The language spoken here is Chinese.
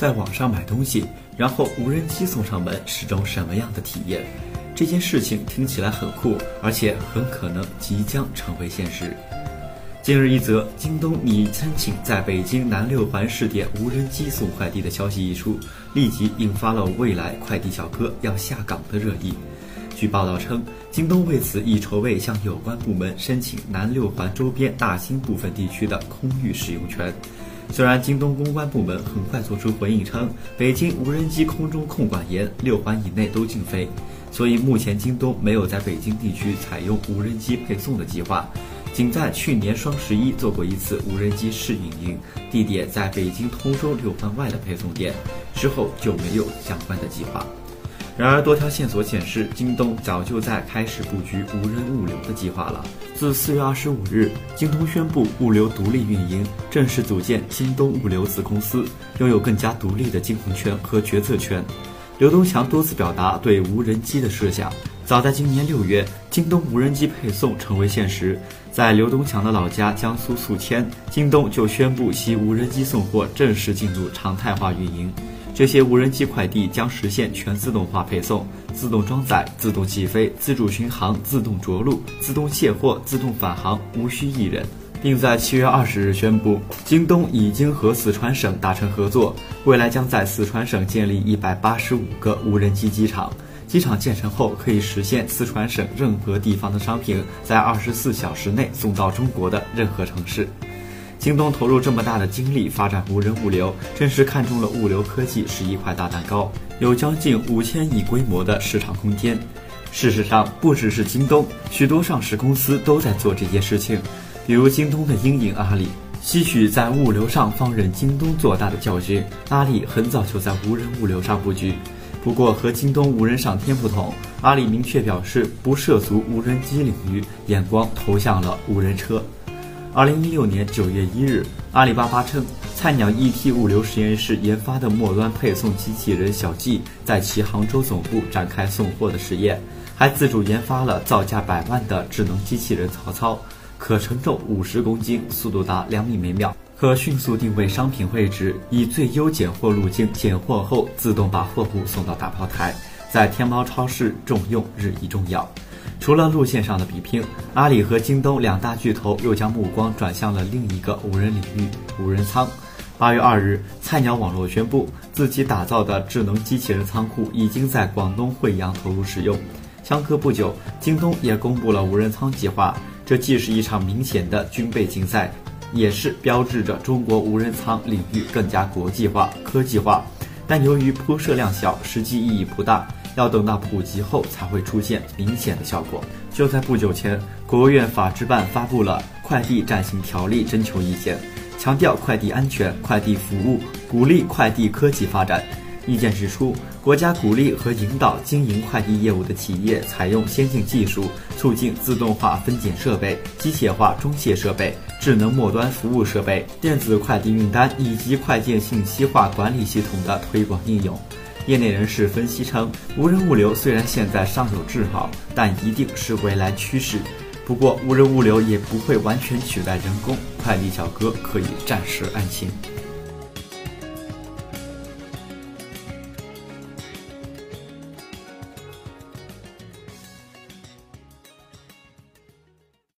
在网上买东西，然后无人机送上门是种什么样的体验？这件事情听起来很酷，而且很可能即将成为现实。近日，一则京东拟申请在北京南六环试点无人机送快递的消息一出，立即引发了未来快递小哥要下岗的热议。据报道称，京东为此已筹备向有关部门申请南六环周边大兴部分地区的空域使用权。虽然京东公关部门很快做出回应称，北京无人机空中控管严，六环以内都禁飞，所以目前京东没有在北京地区采用无人机配送的计划。仅在去年双十一做过一次无人机试运营，地点在北京通州六环外的配送点，之后就没有相关的计划。然而，多条线索显示，京东早就在开始布局无人物流的计划了。自四月二十五日，京东宣布物流独立运营，正式组建京东物流子公司，拥有更加独立的经营权和决策权。刘东强多次表达对无人机的设想。早在今年六月，京东无人机配送成为现实。在刘东强的老家江苏宿迁，京东就宣布其无人机送货正式进入常态化运营。这些无人机快递将实现全自动化配送、自动装载、自动起飞、自主巡航、自动着陆、自动卸货、自动返航，无需一人。并在七月二十日宣布，京东已经和四川省达成合作，未来将在四川省建立一百八十五个无人机机场。机场建成后，可以实现四川省任何地方的商品在二十四小时内送到中国的任何城市。京东投入这么大的精力发展无人物流，正是看中了物流科技是一块大蛋糕，有将近五千亿规模的市场空间。事实上，不只是京东，许多上市公司都在做这件事情，比如京东的阴影阿里，吸取在物流上放任京东做大的教训，阿里很早就在无人物流上布局。不过和京东无人上天不同，阿里明确表示不涉足无人机领域，眼光投向了无人车。二零一六年九月一日，阿里巴巴称，菜鸟 ET 物流实验室研发的末端配送机器人小 G 在其杭州总部展开送货的实验，还自主研发了造价百万的智能机器人曹操，可承重五十公斤，速度达两米每秒。可迅速定位商品位置，以最优拣货路径拣货后，自动把货物送到大炮台，在天猫超市重用日益重要。除了路线上的比拼，阿里和京东两大巨头又将目光转向了另一个无人领域——无人仓。八月二日，菜鸟网络宣布，自己打造的智能机器人仓库已经在广东惠阳投入使用。相隔不久，京东也公布了无人仓计划，这既是一场明显的军备竞赛。也是标志着中国无人仓领域更加国际化、科技化，但由于铺设量小，实际意义不大，要等到普及后才会出现明显的效果。就在不久前，国务院法制办发布了《快递暂行条例》征求意见，强调快递安全、快递服务，鼓励快递科技发展。意见指出，国家鼓励和引导经营快递业务的企业采用先进技术，促进自动化分拣设备、机械化装卸设备、智能末端服务设备、电子快递运单以及快件信息化管理系统的推广应用。业内人士分析称，无人物流虽然现在尚有滞后，但一定是未来趋势。不过，无人物流也不会完全取代人工，快递小哥可以暂时安心。